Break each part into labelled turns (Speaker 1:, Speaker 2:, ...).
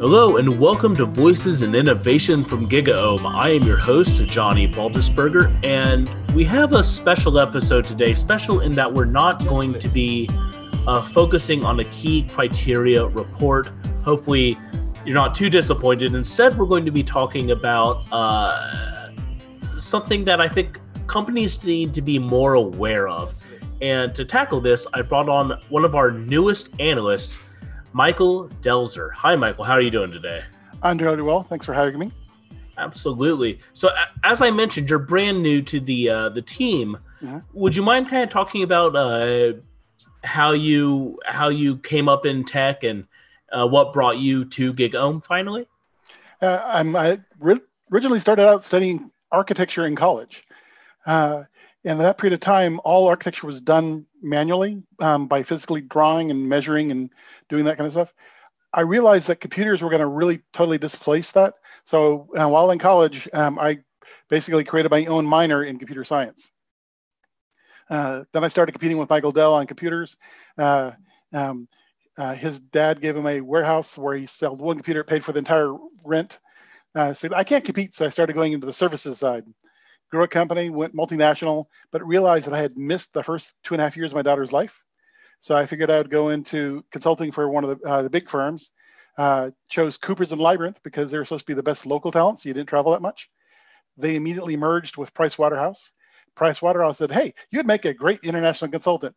Speaker 1: Hello and welcome to Voices in Innovation from GigaOM. I am your host, Johnny Baldersberger, and we have a special episode today. Special in that we're not going to be uh, focusing on a key criteria report. Hopefully, you're not too disappointed. Instead, we're going to be talking about uh, something that I think companies need to be more aware of. And to tackle this, I brought on one of our newest analysts. Michael Delzer. Hi, Michael. How are you doing today?
Speaker 2: I'm doing really well. Thanks for having me.
Speaker 1: Absolutely. So, as I mentioned, you're brand new to the uh, the team. Would you mind kind of talking about uh, how you how you came up in tech and uh, what brought you to GigaOM finally?
Speaker 2: Uh, I'm, I originally started out studying architecture in college. Uh, and at that period of time, all architecture was done manually um, by physically drawing and measuring and doing that kind of stuff. I realized that computers were going to really totally displace that. So uh, while in college, um, I basically created my own minor in computer science. Uh, then I started competing with Michael Dell on computers. Uh, um, uh, his dad gave him a warehouse where he sold one computer, paid for the entire rent. Uh, so I can't compete, so I started going into the services side grew a company, went multinational, but realized that I had missed the first two and a half years of my daughter's life. So I figured I would go into consulting for one of the, uh, the big firms. Uh, chose Coopers and Lybrand because they were supposed to be the best local talent, so you didn't travel that much. They immediately merged with Price Waterhouse. Price Waterhouse said, "Hey, you'd make a great international consultant."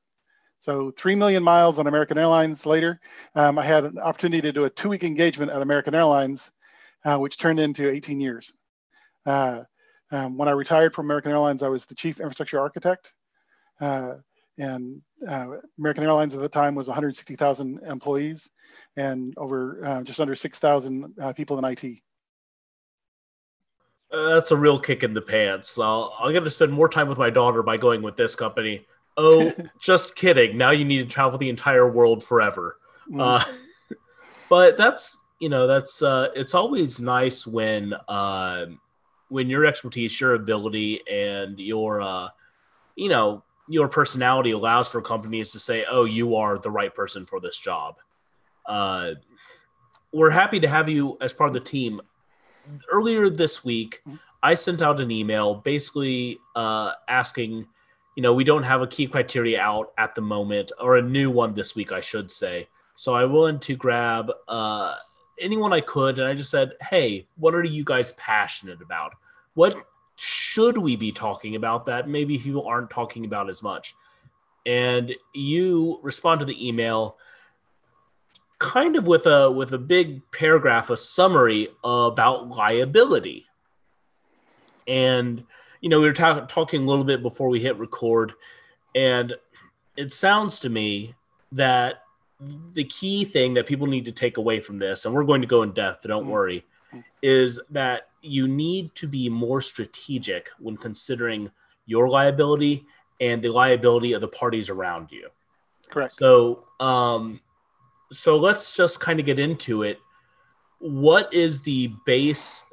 Speaker 2: So three million miles on American Airlines later, um, I had an opportunity to do a two-week engagement at American Airlines, uh, which turned into 18 years. Uh, um, when I retired from American Airlines, I was the chief infrastructure architect. Uh, and uh, American Airlines at the time was 160,000 employees and over uh, just under 6,000 uh, people in IT.
Speaker 1: Uh, that's a real kick in the pants. I'll, I'll get to spend more time with my daughter by going with this company. Oh, just kidding. Now you need to travel the entire world forever. Mm. but that's, you know, that's, it's always nice when, um, when your expertise, your ability, and your uh, you know your personality allows for companies to say, "Oh, you are the right person for this job." Uh, we're happy to have you as part of the team. Earlier this week, I sent out an email basically uh, asking, you know, we don't have a key criteria out at the moment, or a new one this week, I should say. So I wanted to grab uh, anyone I could, and I just said, "Hey, what are you guys passionate about? What should we be talking about that maybe people aren't talking about as much?" And you respond to the email kind of with a with a big paragraph, a summary about liability. And you know, we were ta- talking a little bit before we hit record, and it sounds to me that the key thing that people need to take away from this, and we're going to go in depth, don't mm-hmm. worry, is that you need to be more strategic when considering your liability and the liability of the parties around you.
Speaker 2: Correct.
Speaker 1: So, um, so let's just kind of get into it. What is the base?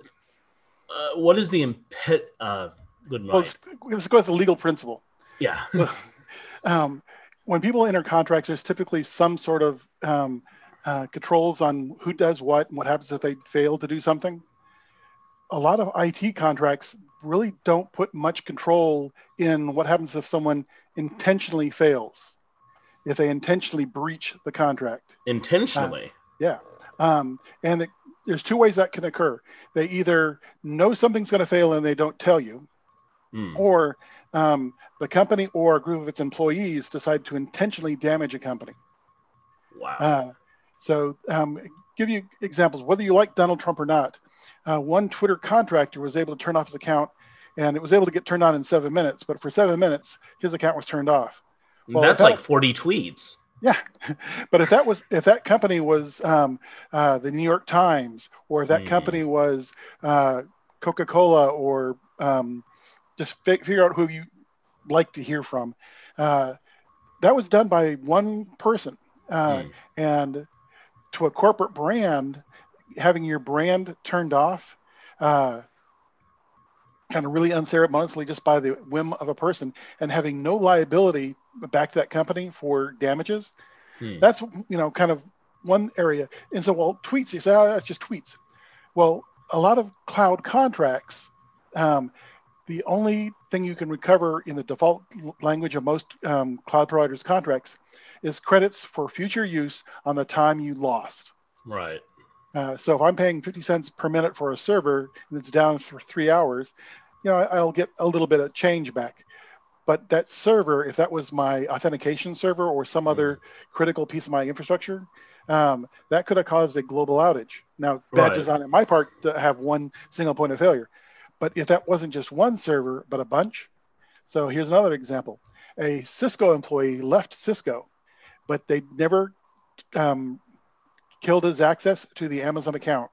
Speaker 1: Uh, what is the impet? Uh, good
Speaker 2: well, let's, let's, go with the legal principle.
Speaker 1: Yeah.
Speaker 2: um, when people enter contracts, there's typically some sort of um, uh, controls on who does what and what happens if they fail to do something. A lot of IT contracts really don't put much control in what happens if someone intentionally fails, if they intentionally breach the contract.
Speaker 1: Intentionally? Uh,
Speaker 2: yeah. Um, and it, there's two ways that can occur. They either know something's going to fail and they don't tell you, mm. or um, the company or a group of its employees decide to intentionally damage a company.
Speaker 1: Wow. Uh,
Speaker 2: so, um, give you examples. Whether you like Donald Trump or not, uh, one Twitter contractor was able to turn off his account, and it was able to get turned on in seven minutes. But for seven minutes, his account was turned off.
Speaker 1: Well, That's like forty tweets.
Speaker 2: Yeah, but if that was if that company was um, uh, the New York Times, or if that mm. company was uh, Coca Cola, or um, just figure out who you like to hear from. Uh, that was done by one person, uh, mm. and to a corporate brand, having your brand turned off, uh, kind of really unceremoniously, just by the whim of a person, and having no liability back to that company for damages. Mm. That's you know kind of one area. And so, well, tweets, you say, oh, that's just tweets. Well, a lot of cloud contracts, um, the only thing you can recover in the default language of most um, cloud providers' contracts is credits for future use on the time you lost.
Speaker 1: Right.
Speaker 2: Uh, so if I'm paying 50 cents per minute for a server and it's down for three hours, you know, I'll get a little bit of change back. But that server, if that was my authentication server or some mm. other critical piece of my infrastructure, um, that could have caused a global outage. Now, bad right. design on my part to have one single point of failure. But if that wasn't just one server, but a bunch, so here's another example. A Cisco employee left Cisco, but they never um, killed his access to the Amazon account.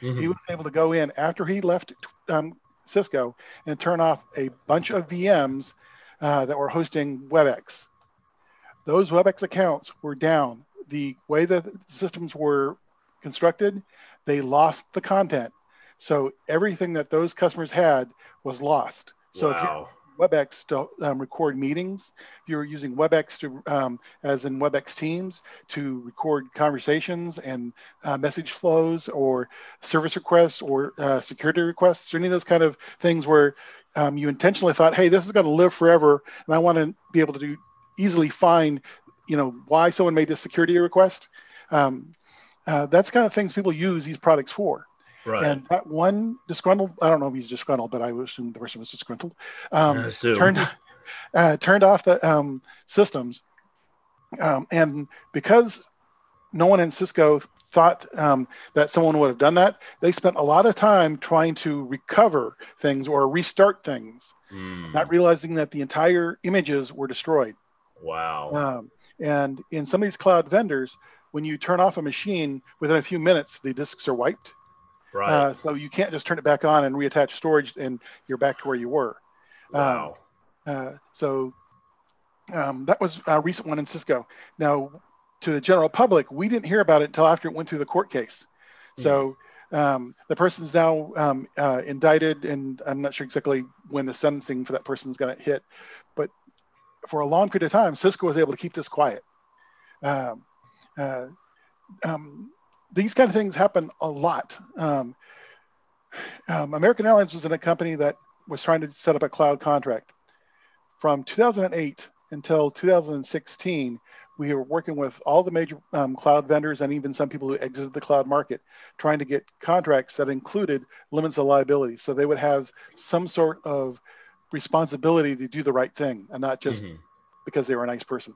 Speaker 2: Mm-hmm. He was able to go in after he left um, Cisco and turn off a bunch of VMs uh, that were hosting WebEx. Those WebEx accounts were down. The way the systems were constructed, they lost the content. So everything that those customers had was lost. So wow. WebEx to um, record meetings. If you're using WebEx to, um, as in WebEx Teams, to record conversations and uh, message flows or service requests or uh, security requests or any of those kind of things where um, you intentionally thought, hey, this is going to live forever, and I want to be able to do, easily find, you know, why someone made this security request. Um, uh, that's kind of things people use these products for. Right. And that one disgruntled, I don't know if he's disgruntled, but I assume the person was disgruntled, um, turned, uh, turned off the um, systems. Um, and because no one in Cisco thought um, that someone would have done that, they spent a lot of time trying to recover things or restart things, mm. not realizing that the entire images were destroyed.
Speaker 1: Wow.
Speaker 2: Um, and in some of these cloud vendors, when you turn off a machine, within a few minutes, the disks are wiped. Right. Uh, so you can't just turn it back on and reattach storage and you're back to where you were.
Speaker 1: Wow.
Speaker 2: Um, uh, so um, that was a recent one in Cisco. Now, to the general public, we didn't hear about it until after it went through the court case. Hmm. So um, the person's now um, uh, indicted, and I'm not sure exactly when the sentencing for that person is going to hit. But for a long period of time, Cisco was able to keep this quiet. Um, uh, um, these kind of things happen a lot. Um, um, American Airlines was in a company that was trying to set up a cloud contract. From 2008 until 2016, we were working with all the major um, cloud vendors and even some people who exited the cloud market, trying to get contracts that included limits of liability. So they would have some sort of responsibility to do the right thing and not just mm-hmm. because they were a nice person.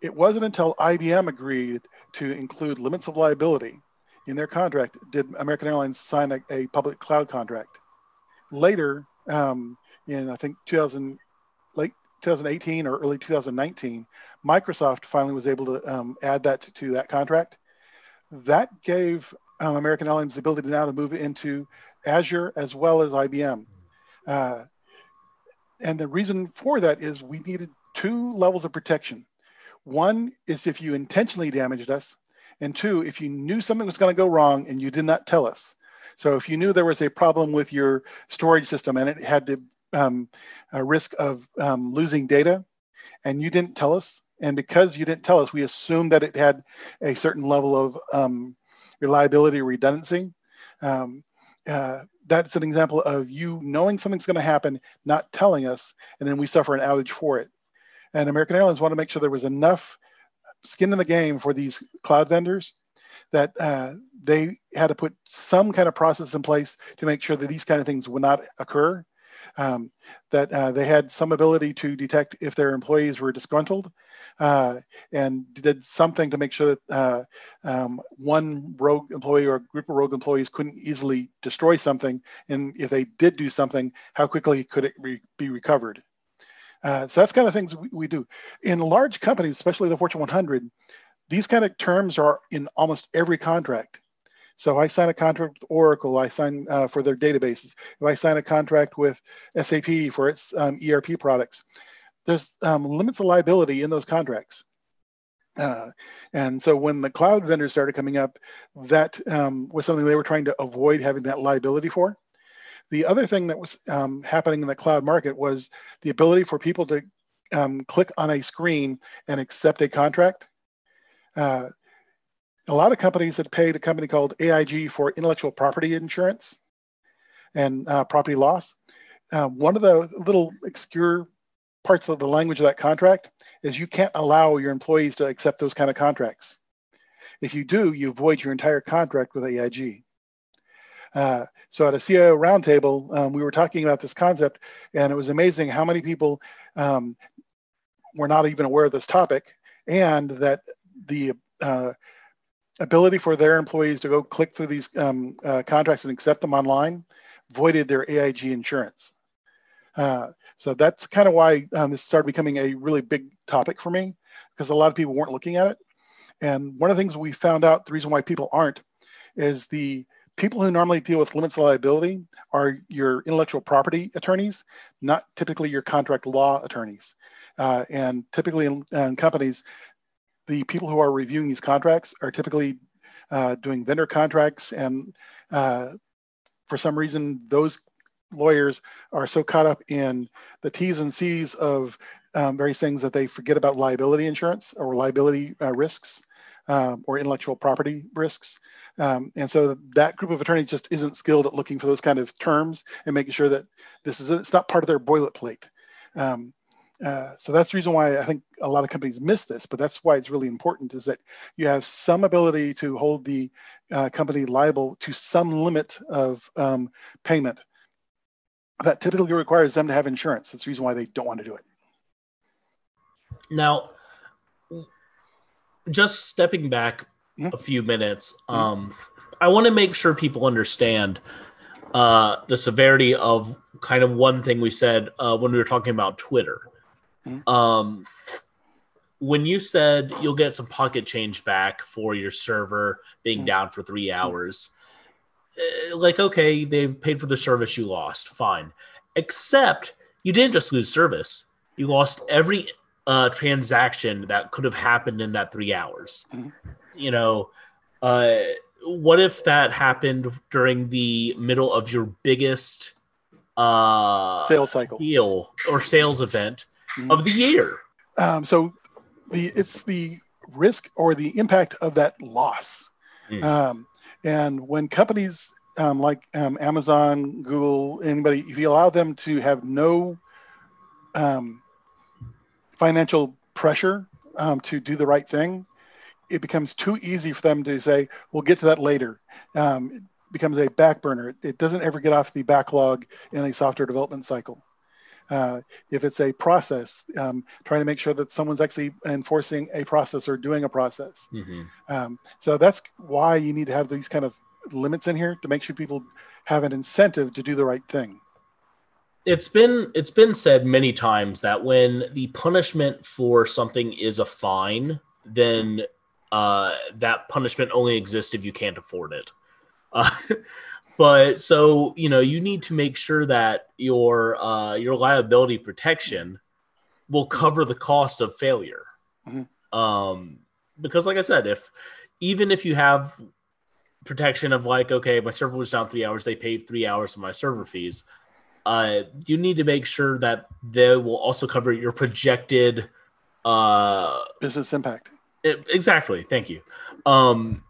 Speaker 2: It wasn't until IBM agreed to include limits of liability in their contract did American Airlines sign a, a public cloud contract. Later, um, in I think 2000, late 2018 or early 2019, Microsoft finally was able to um, add that to, to, that contract. That gave um, American Airlines the ability now to move into Azure as well as IBM. Uh, and the reason for that is we needed two levels of protection. One is if you intentionally damaged us, and two, if you knew something was going to go wrong and you did not tell us. So if you knew there was a problem with your storage system and it had the um, risk of um, losing data, and you didn't tell us, and because you didn't tell us, we assumed that it had a certain level of um, reliability or redundancy. Um, uh, that's an example of you knowing something's going to happen, not telling us, and then we suffer an outage for it. And American Airlines wanted to make sure there was enough skin in the game for these cloud vendors that uh, they had to put some kind of process in place to make sure that these kind of things would not occur. Um, that uh, they had some ability to detect if their employees were disgruntled uh, and did something to make sure that uh, um, one rogue employee or group of rogue employees couldn't easily destroy something. And if they did do something, how quickly could it re- be recovered? Uh, so that's kind of things we, we, do. In large companies, especially the Fortune 100, these kind of terms are in almost every contract. So I sign a contract with Oracle, I sign uh, for their databases. If I sign a contract with SAP for its um, ERP products, there's um, limits of liability in those contracts. Uh, and so when the cloud vendors started coming up, that um, was something they were trying to avoid having that liability for. The other thing that was um, happening in the cloud market was the ability for people to um, click on a screen and accept a contract. Uh, a lot of companies had paid a company called AIG for intellectual property insurance and uh, property loss. Uh, one of the little obscure parts of the language of that contract is you can't allow your employees to accept those kind of contracts. If you do, you void your entire contract with AIG. Uh, so at a CIO roundtable, um, we were talking about this concept, and it was amazing how many people um, were not even aware of this topic, and that the uh, ability for their employees to go click through these um, uh, contracts and accept them online voided their AIG insurance. Uh, so that's kind of why um, this started becoming a really big topic for me because a lot of people weren't looking at it. And one of the things we found out, the reason why people aren't, is the people who normally deal with limits of liability are your intellectual property attorneys, not typically your contract law attorneys. Uh, and typically in, in, companies, the people who are reviewing these contracts are typically uh, doing vendor contracts. And uh, for some reason, those lawyers are so caught up in the T's and C's of um, various things that they forget about liability insurance or liability uh, risks um, or intellectual property risks. Um, and so that group of attorneys just isn't skilled at looking for those kind of terms and making sure that this is it's not part of their boilerplate. Um, uh, so that's the reason why I think a lot of companies miss this, but that's why it's really important is that you have some ability to hold the uh, company liable to some limit of um, payment that typically requires them to have insurance. That's the reason why they don't want to do it.
Speaker 1: Now, just stepping back mm-hmm. a few minutes, um, I want to make sure people understand uh, the severity of kind of one thing we said uh, when we were talking about Twitter. Mm-hmm. Um, when you said you'll get some pocket change back for your server being mm-hmm. down for three hours, uh, like okay, they paid for the service you lost, fine. Except you didn't just lose service; you lost every uh, transaction that could have happened in that three hours. Mm-hmm. You know, uh, what if that happened during the middle of your biggest uh,
Speaker 2: sales cycle
Speaker 1: deal or sales event mm-hmm. of the year?
Speaker 2: Um, so the it's the risk or the impact of that loss. Mm. Um, and when companies um, like um, Amazon, Google, anybody, if you allow them to have no um, financial pressure um, to do the right thing, it becomes too easy for them to say, we'll get to that later. Um, it becomes a back burner. It doesn't ever get off the backlog in a software development cycle. Uh, if it's a process, um, trying to make sure that someone's actually enforcing a process or doing a process. Mm-hmm. Um, so that's why you need to have these kind of limits in here to make sure people have an incentive to do the right thing
Speaker 1: it's been it's been said many times that when the punishment for something is a fine, then uh, that punishment only exists if you can't afford it. Uh, but so you know you need to make sure that your uh, your liability protection will cover the cost of failure. Mm-hmm. Um, because like I said, if even if you have protection of like, okay, my server was down three hours, they paid three hours of my server fees uh, you need to make sure that they will also cover your projected uh,
Speaker 2: business impact.
Speaker 1: It, exactly. Thank you. Um,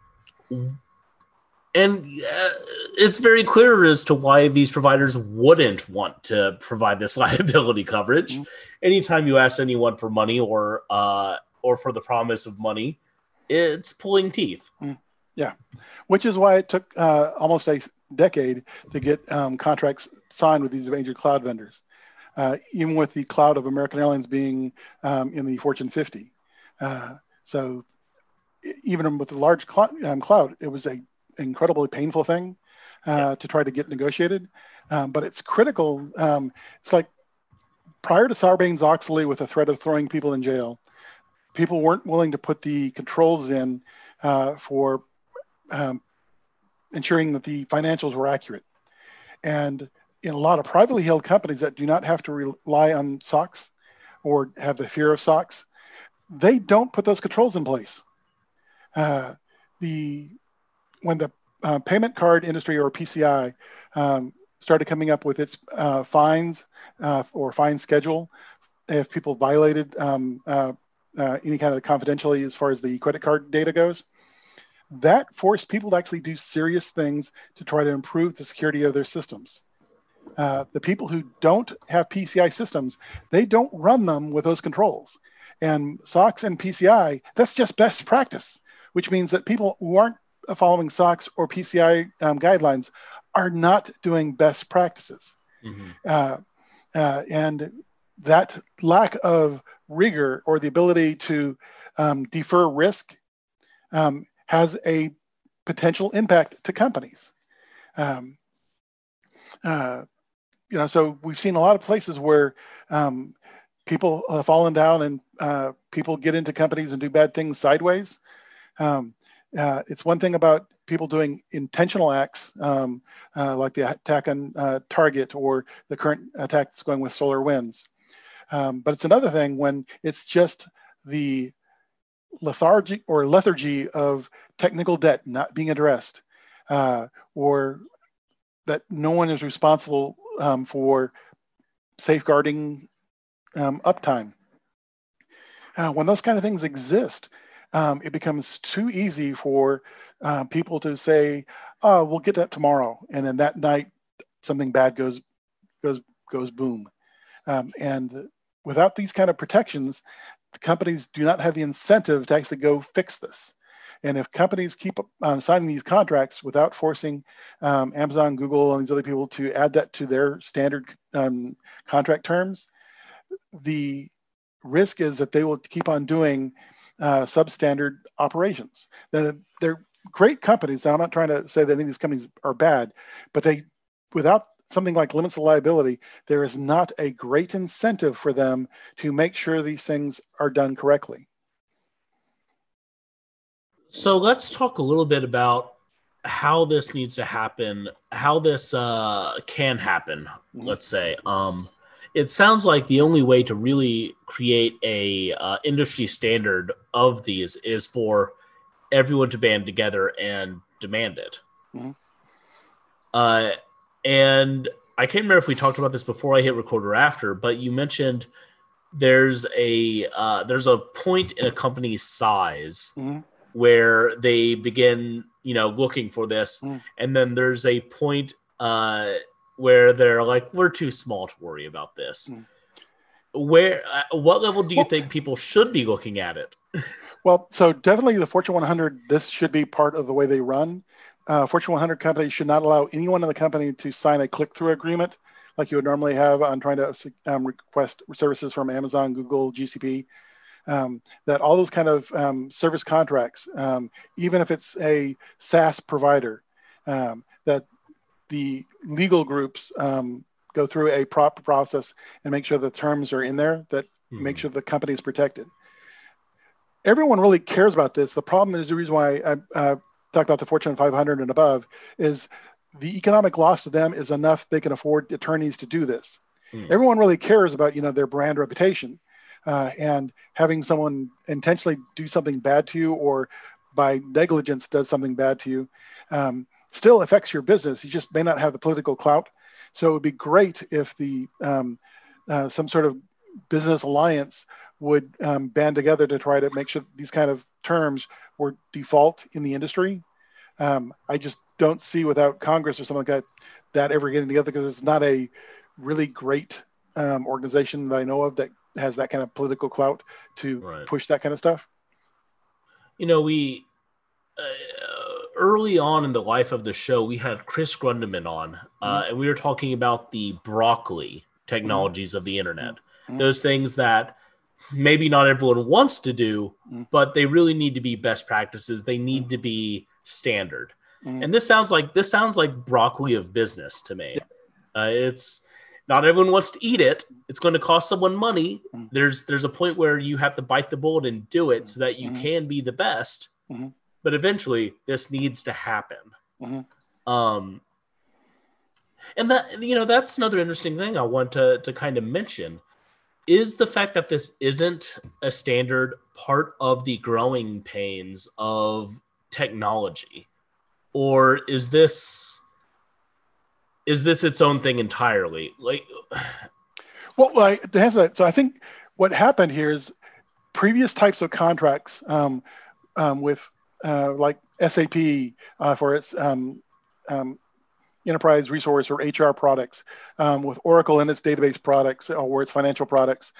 Speaker 1: and uh, it's very clear as to why these providers wouldn't want to provide this liability coverage. Mm-hmm. Anytime you ask anyone for money or uh, or for the promise of money, it's pulling teeth. Mm,
Speaker 2: yeah, which is why it took uh, almost a decade to get um, contracts signed with these major cloud vendors, uh, even with the cloud of American Airlines being um, in the Fortune 50. Uh, so even with the large cl- um, cloud, it was an incredibly painful thing uh, yeah. to try to get negotiated. Um, but it's critical. Um, it's like prior to Sarbanes-Oxley with the threat of throwing people in jail, people weren't willing to put the controls in uh, for um, ensuring that the financials were accurate. And in a lot of privately held companies that do not have to rely on SOX or have the fear of SOX, they don't put those controls in place. Uh, the when the uh, payment card industry or PCI um, started coming up with its uh, fines uh, or fine schedule if people violated um, uh, uh, any kind of confidentiality as far as the credit card data goes, that forced people to actually do serious things to try to improve the security of their systems. Uh, the people who don't have PCI systems, they don't run them with those controls. And SOX and PCI, that's just best practice, which means that people who aren't following SOX or PCI um, guidelines are not doing best practices. Mm-hmm. Uh, uh, and that lack of rigor or the ability to um, defer risk um, has a potential impact to companies. Um, uh, you know, so we've seen a lot of places where um, people have fallen down and uh, people get into companies and do bad things sideways. Um, uh, it's one thing about people doing intentional acts um, uh, like the attack on uh, Target or the current attack that's going with SolarWinds. Um, but it's another thing when it's just the lethargy or lethargy of technical debt not being addressed, uh, or that no one is responsible um, for safeguarding um, uptime. Uh, when those kind of things exist, um, it becomes too easy for uh, people to say, "Oh, we'll get that tomorrow," and then that night something bad goes goes goes boom. Um, and without these kind of protections, companies do not have the incentive to actually go fix this. And if companies keep um, signing these contracts without forcing um, Amazon, Google, and these other people to add that to their standard um, contract terms, the risk is that they will keep on doing uh, substandard operations. They're, they're great companies. I'm not trying to say that any of these companies are bad, but they, without something like limits of liability, there is not a great incentive for them to make sure these things are done correctly.
Speaker 1: So let's talk a little bit about how this needs to happen, how this uh, can happen. Mm-hmm. Let's say, um, it sounds like the only way to really create a uh, industry standard of these is for everyone to band together and demand it. Mm-hmm. Uh, and I can't remember if we talked about this before I hit record or after, but you mentioned there's a uh, there's a point in a company's size mm-hmm. where they begin, you know, looking for this, mm-hmm. and then there's a point uh, where they're like, we're too small to worry about this. Mm-hmm. Where, uh, what level do you well, think people should be looking at it?
Speaker 2: well, so definitely the Fortune 100. This should be part of the way they run uh, Fortune 100 companies should not allow anyone in the company to sign a click-through agreement like you would normally have on trying to um, request services from Amazon, Google, GCP. Um, that all those kind of um, service contracts, um, even if it's a SaaS provider, um, that the legal groups um, go through a proper process and make sure the terms are in there that mm-hmm. make sure the company is protected. Everyone really cares about this. The problem is the reason why I, uh, talk about the Fortune 500 and above, is the economic loss to them is enough they can afford attorneys to do this. Hmm. Everyone really cares about you know their brand reputation, uh, and having someone intentionally do something bad to you or by negligence does something bad to you um, still affects your business. You just may not have the political clout. So it would be great if the um, uh, some sort of business alliance would um, band together to try to make sure these kind of terms were default in the industry. Um, I just don't see without Congress or something like that that ever getting together because it's not a really great um, organization that I know of that has that kind of political clout to right. push that kind of stuff.
Speaker 1: You know, we uh, early on in the life of the show, we had Chris Grundemann on, uh, mm-hmm. and we were talking about the broccoli technologies mm-hmm. of the internet. Mm-hmm. Those things that maybe not everyone wants to do, mm. but they really need to be best practices. They need mm. to be standard. Mm. And this sounds like this sounds like broccoli of business to me. Uh, it's not everyone wants to eat it. It's going to cost someone money. There's there's a point where you have to bite the bullet and do it so that you mm-hmm. can be the best. Mm-hmm. But eventually, this needs to happen. Mm-hmm. Um, and that you know that's another interesting thing I want to to kind of mention is the fact that this isn't a standard part of the growing pains of technology? Or is this is this its own thing entirely? Like
Speaker 2: well I, to answer that so i think what happened here is previous types of contracts um, um, with uh, like SAP uh, for its um, um, enterprise resource or HR products, um, with Oracle and its database products or its financial products.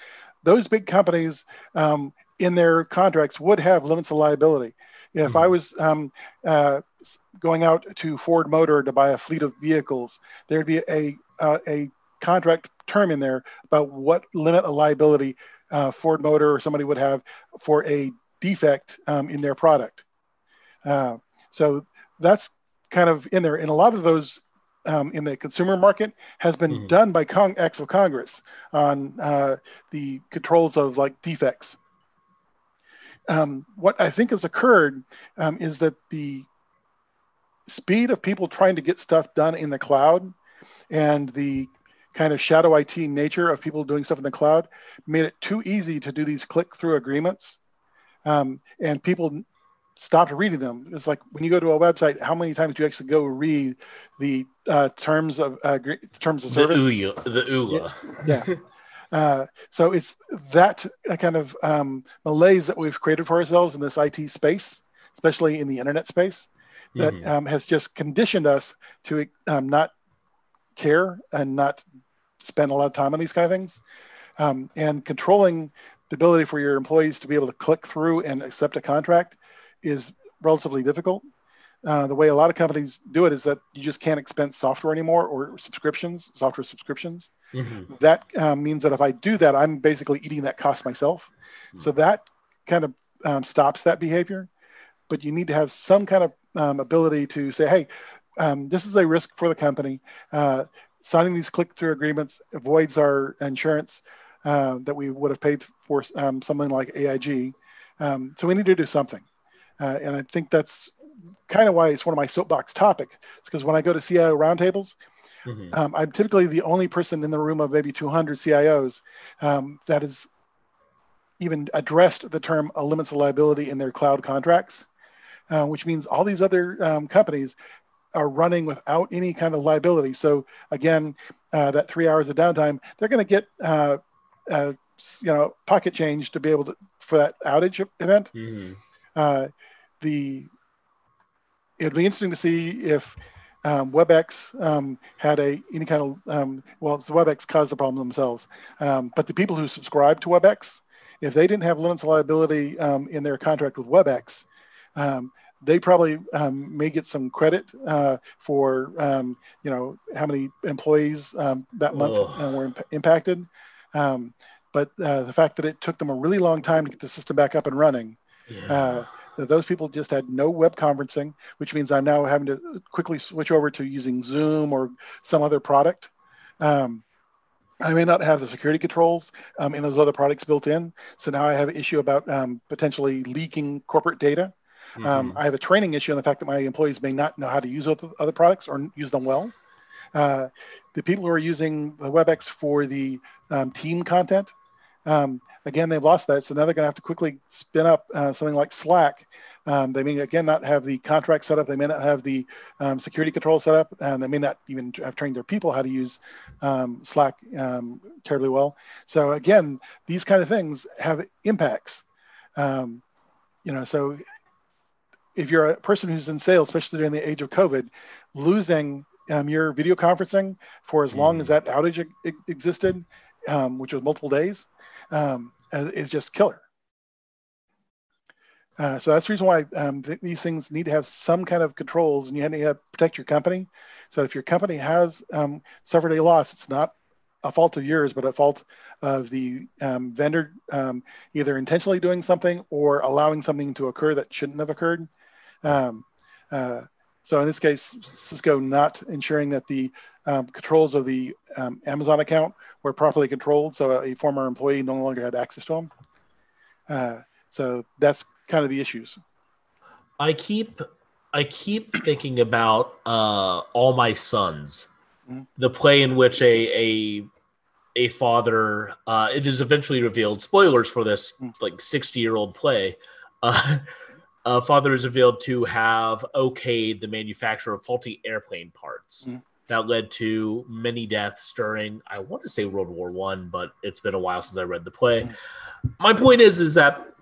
Speaker 2: Those big companies um, in their contracts would have limits of liability. If mm-hmm. I was um, uh, going out to Ford Motor to buy a fleet of vehicles, there'd be a uh, a contract term in there about what limit of liability uh, Ford Motor or somebody would have for a defect um, in their product. Uh, so that's kind of in there. And a lot of those um, in the consumer market has been mm-hmm. done by Cong- acts of Congress on uh, the controls of like defects. Um, what I think has occurred um, is that the speed of people trying to get stuff done in the cloud and the kind of shadow IT nature of people doing stuff in the cloud made it too easy to do these click through agreements. Um, and people stopped reading them. It's like when you go to a website, how many times do you actually go read the uh, terms of uh, terms of service?
Speaker 1: The EULA. The EULA.
Speaker 2: Yeah. yeah. Uh, so it's that kind of um, malaise that we've created for ourselves in this IT space, especially in the internet space, that mm-hmm. um, has just conditioned us to um, not care and not spend a lot of time on these kind of things. Um, and controlling the ability for your employees to be able to click through and accept a contract is relatively difficult. Uh, the way a lot of companies do it is that you just can't expense software anymore or subscriptions, software subscriptions. Mm-hmm. That um, means that if I do that, I'm basically eating that cost myself. Mm-hmm. So that kind of um, stops that behavior. But you need to have some kind of um, ability to say, hey, um, this is a risk for the company. Uh, signing these click-through agreements avoids our insurance uh, that we would have paid for um, something like AIG. Um, so we need to do something. Uh, and I think that's kind of why it's one of my soapbox topics. because when I go to CIO roundtables, mm-hmm. um, I'm typically the only person in the room of maybe 200 CIOs um, that has even addressed the term limits of liability in their cloud contracts, uh, which means all these other um, companies are running without any kind of liability. So again, uh, that three hours of downtime, they're going to get uh, uh, you know pocket change to be able to for that outage event. Mm-hmm. Uh, the it'd be interesting to see if um, WebEx um, had a any kind of um, well, the WebEx caused the problem themselves, um, but the people who subscribe to WebEx, if they didn't have limits of liability um, in their contract with WebEx, um, they probably may get some credit uh, for you know how many employees that month uh, were imp- impacted. but uh, the fact that it took them a really long time to get the system back up and running. Yeah. Uh, those people just had no web conferencing, which means I'm now having to quickly switch over to using Zoom or some other product. Um, I may not have the security controls um, in those other products built in. So now I have an issue about um, potentially leaking corporate data. Um, mm-hmm. I have a training issue on the fact that my employees may not know how to use other products or use them well. Uh, the people who are using the WebEx for the um, team content, um, again, they've lost that. So now they're going to have to quickly spin up uh, something like Slack. Um, they may again not have the contract set up. They may not have the um, security control set up, and they may not even have trained their people how to use um, Slack um, terribly well. So again, these kind of things have impacts. Um, you know, so if you're a person who's in sales, especially during the age of COVID, losing um, your video conferencing for as long as mm. that outage existed, which was multiple days, um, is just killer. Uh, so that's the reason why um, th- these things need to have some kind of controls, and you need to protect your company. So if your company has um, suffered a loss, it's not a fault of yours, but a fault of the um, vendor um, either intentionally doing something or allowing something to occur that shouldn't have occurred. Um, uh, so in this case, Cisco not ensuring that the um, controls of the um, Amazon account were properly controlled, so a former employee no longer had access to them. Uh, so that's kind of the issues.
Speaker 1: I keep I keep thinking about uh, all my sons, mm-hmm. the play in which a a a father uh, it is eventually revealed spoilers for this mm-hmm. like 60 year old play uh, father is revealed to have okayed the manufacture of faulty airplane parts mm-hmm that led to many deaths during I want to say World War One, but it's been a while since I read the play. My point is is that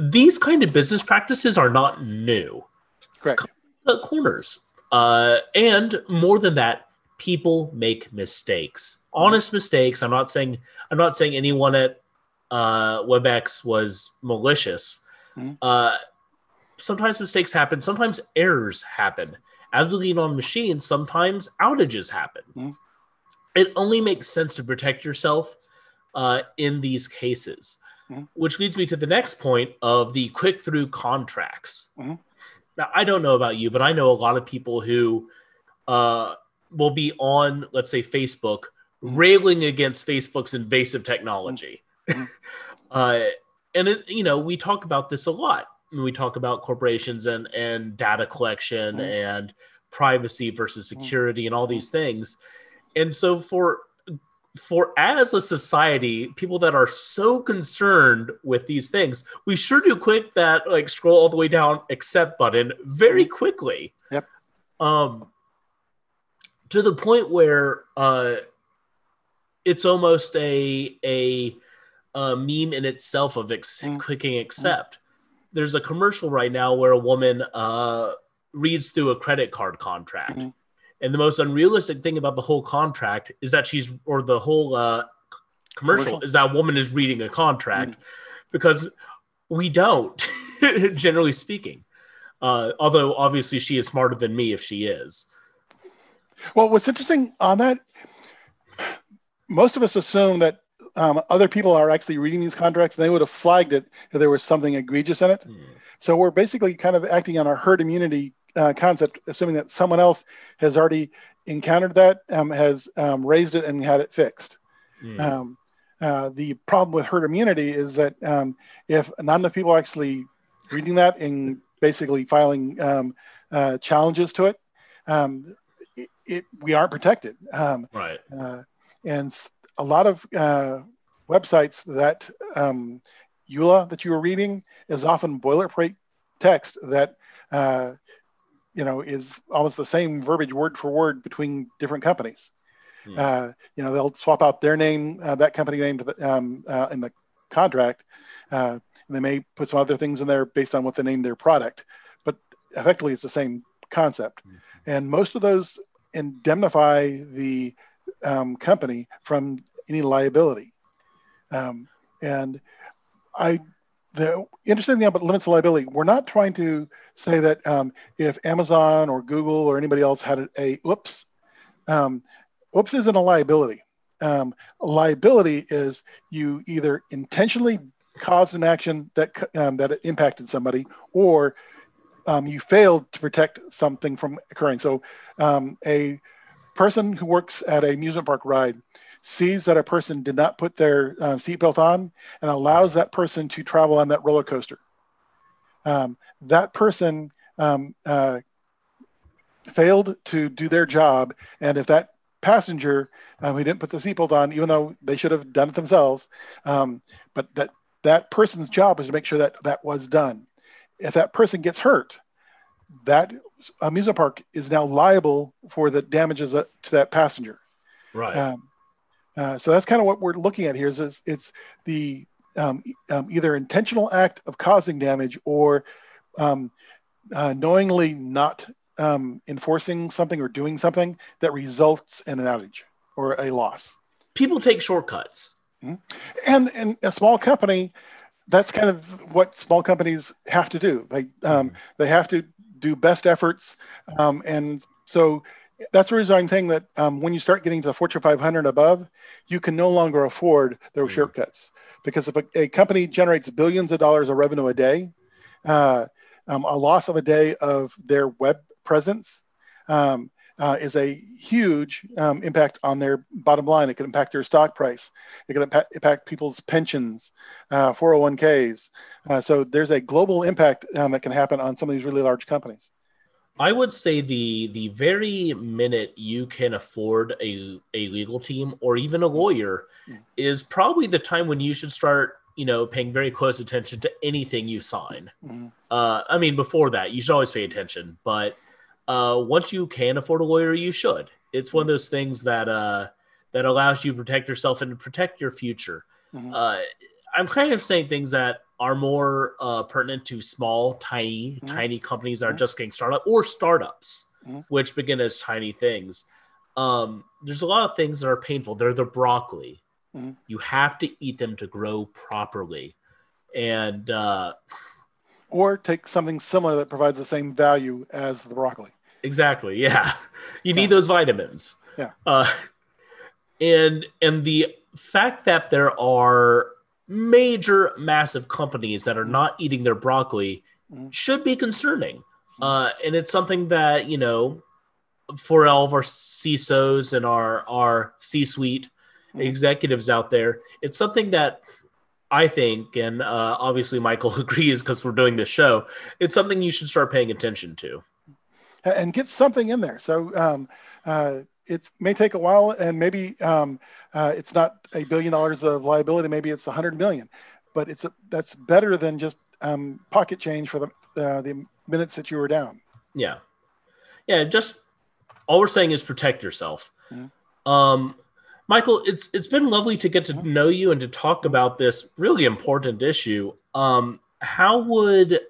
Speaker 1: these kind of business practices are not new.
Speaker 2: Correct.
Speaker 1: corners. Uh, and more than that, people make mistakes, honest mistakes. I'm not saying I'm not saying anyone at uh, WebEx was malicious. Mm-hmm. Uh, sometimes mistakes happen. Sometimes errors happen. As we lean on machines, sometimes outages happen. Mm-hmm. It only makes sense to protect yourself uh, in these cases, mm-hmm. which leads me to the next point of the click through contracts. Mm-hmm. Now, I don't know about you, but I know a lot of people who uh, will be on, let's say, Facebook, mm-hmm. railing against Facebook's invasive technology. Mm-hmm. uh, and it, you know, we talk about this a lot. When we talk about corporations and and data collection mm-hmm. and privacy versus mm-hmm. security and all these things. And so for for as a society, people that are so concerned with these things, we sure do click that like scroll all the way down accept button very mm-hmm. quickly.
Speaker 2: Yep.
Speaker 1: Um, to the point where uh, it's almost a a, a meme in itself of ex- mm. clicking accept. There's a commercial right now where a woman uh, reads through a credit card contract. Mm-hmm and the most unrealistic thing about the whole contract is that she's, or the whole uh, commercial, commercial, is that woman is reading a contract mm. because we don't, generally speaking. Uh, although obviously she is smarter than me if she is.
Speaker 2: Well, what's interesting on that, most of us assume that um, other people are actually reading these contracts and they would have flagged it if there was something egregious in it. Mm. So we're basically kind of acting on our herd immunity uh, concept, assuming that someone else has already encountered that, um, has um, raised it, and had it fixed. Mm. Um, uh, the problem with herd immunity is that um, if not enough people are actually reading that and basically filing um, uh, challenges to it, um, it, it, we aren't protected.
Speaker 1: right.
Speaker 2: Uh, and a lot of uh, websites that EULA that you were reading is often boilerplate text that uh, you know, is almost the same verbiage word for word between different companies. Hmm. Uh, you know, they'll swap out their name, uh, that company name, to the, um, uh, in the contract, uh, and they may put some other things in there based on what they name their product. But effectively, it's the same concept. Hmm. And most of those indemnify the um, company from any liability. Um, and I the interesting thing about limits of liability, we're not trying to say that um, if Amazon or Google or anybody else had a, a oops, um, oops isn't a liability. Um, liability is you either intentionally caused an action that um, that impacted somebody, or you failed to protect something from occurring. So, a person who works at a amusement park ride sees that a person did not put their uh, seatbelt on and allows that person to travel on that roller coaster. Um, that person um, uh, failed to do their job, and if that passenger um, who didn't put the seatbelt on, even though they should have done it themselves, um, but that that person's job was to make sure that that was done. If that person gets hurt, that amusement park is now liable for the damages to that passenger.
Speaker 1: Right. Um,
Speaker 2: uh, so that's kind of what we're looking at here. Is it's, it's the um, um, either intentional act of causing damage or um, uh, knowingly not um, enforcing something or doing something that results in an outage or a loss.
Speaker 1: People take shortcuts.
Speaker 2: Mm-hmm. And in a small company, that's kind of what small companies have to do. They um, mm-hmm. they have to do best efforts, um, and so that's the reason I'm saying that um, when you start getting to the Fortune 500 above, you can no longer afford those mm shortcuts. Because if a, a, company generates billions of dollars of revenue a day, uh, um, a loss of a day of their web presence um, uh, is a huge um, impact on their bottom line. It could impact their stock price. It could impact, impact people's pensions, uh, 401ks. Uh, so there's a global impact um, that can happen on some of these really large companies.
Speaker 1: I would say the the very minute you can afford a, a legal team or even a lawyer mm. is probably the time when you should start, you know, paying very close attention to anything you sign. Mm. Uh, I mean, before that, you should always pay attention, but uh, once you can afford a lawyer, you should. It's one of those things that uh, that allows you to protect yourself and to protect your future. Mm-hmm. Uh, I'm kind of saying things that are more uh, pertinent to small, tiny,
Speaker 2: Mhm.
Speaker 1: tiny companies that are
Speaker 2: Mhm.
Speaker 1: just getting started or startups,
Speaker 2: Mhm.
Speaker 1: which begin as tiny things. Um, there's a lot of things that are painful. They're the broccoli.
Speaker 2: Mhm.
Speaker 1: You have to eat them to grow properly. And uh,
Speaker 2: Or take something similar that provides the same value as the broccoli.
Speaker 1: exactly, yeah, you need
Speaker 2: Yeah.
Speaker 1: those vitamins.
Speaker 2: Yeah.
Speaker 1: Uh, and and the fact that there are major, massive companies that are
Speaker 2: Mhm.
Speaker 1: not eating their broccoli
Speaker 2: Mhm.
Speaker 1: should be concerning. Uh, and it's something that you know, for all of our CISOs and our our C-suite
Speaker 2: Mhm.
Speaker 1: executives out there, it's something that I think, and uh, obviously Michael agrees because we're doing this show. It's something you should start paying attention to.
Speaker 2: And get something in there. So um, uh, it may take a while, and maybe um, uh, it's not a billion dollars of liability. Maybe it's a hundred million, but it's a, that's better than just um, pocket change for the uh, the minutes that you were down.
Speaker 1: Yeah. Yeah, just all we're saying is protect yourself.
Speaker 2: Mhm.
Speaker 1: Um Michael, it's it's been lovely to get to
Speaker 2: Mhm.
Speaker 1: know you and to talk about this really important issue. Um how would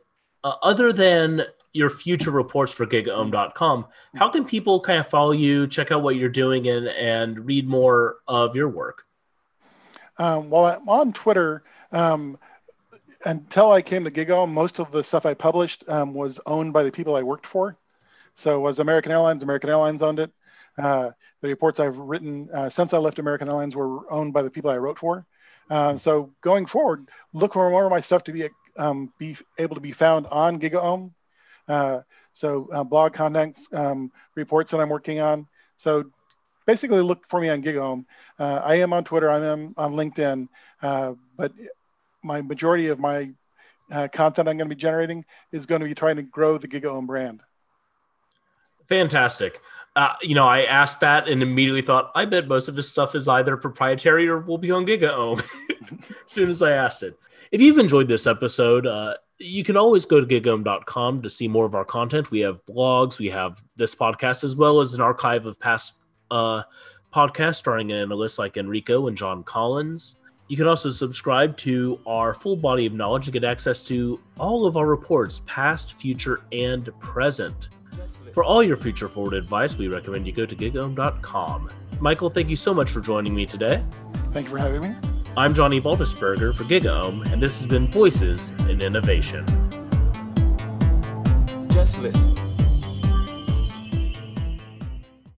Speaker 1: uh, other than your future reports for gigaom.com, how can people kind of follow you, check out what you're doing and and read more of your work?
Speaker 2: Um, while I'm on Twitter, um, until I came to GigaOM, most of the stuff I published um, was owned by the people I worked for. So it was American Airlines. American Airlines owned it. Uh, the reports I've written uh, since I left American Airlines were owned by the people I wrote for. Um, so going forward, look for more of my stuff to be um, be able to be found on GigaOM. Uh, so blog contents, um, reports that I'm working on. So basically, look for me on GigaOM. Uh, I am on Twitter. I am on LinkedIn, uh, but my majority of my uh, content I'm going to be generating is going to be trying to grow the GigaOM brand.
Speaker 1: Fantastic. Uh, you know, I asked that and immediately thought, I bet most of this stuff is either proprietary or will be on GigaOM as soon as I asked it. If you've enjoyed this episode, uh, you can always go to gigaom.com to see more of our content. We have blogs, we have this podcast, as well as an archive of past uh, podcasts starring analysts like Enrico and John Collins. You can also subscribe to our full body of knowledge and get access to all of our reports, past, future, and present. For all your future forward advice, we recommend you go to gigaom.com. Michael, thank you so much for joining me today.
Speaker 2: Thank you for having me.
Speaker 1: I'm Johnny Baldisberger for GigaOM, and this has been Voices in Innovation.
Speaker 3: Just listen.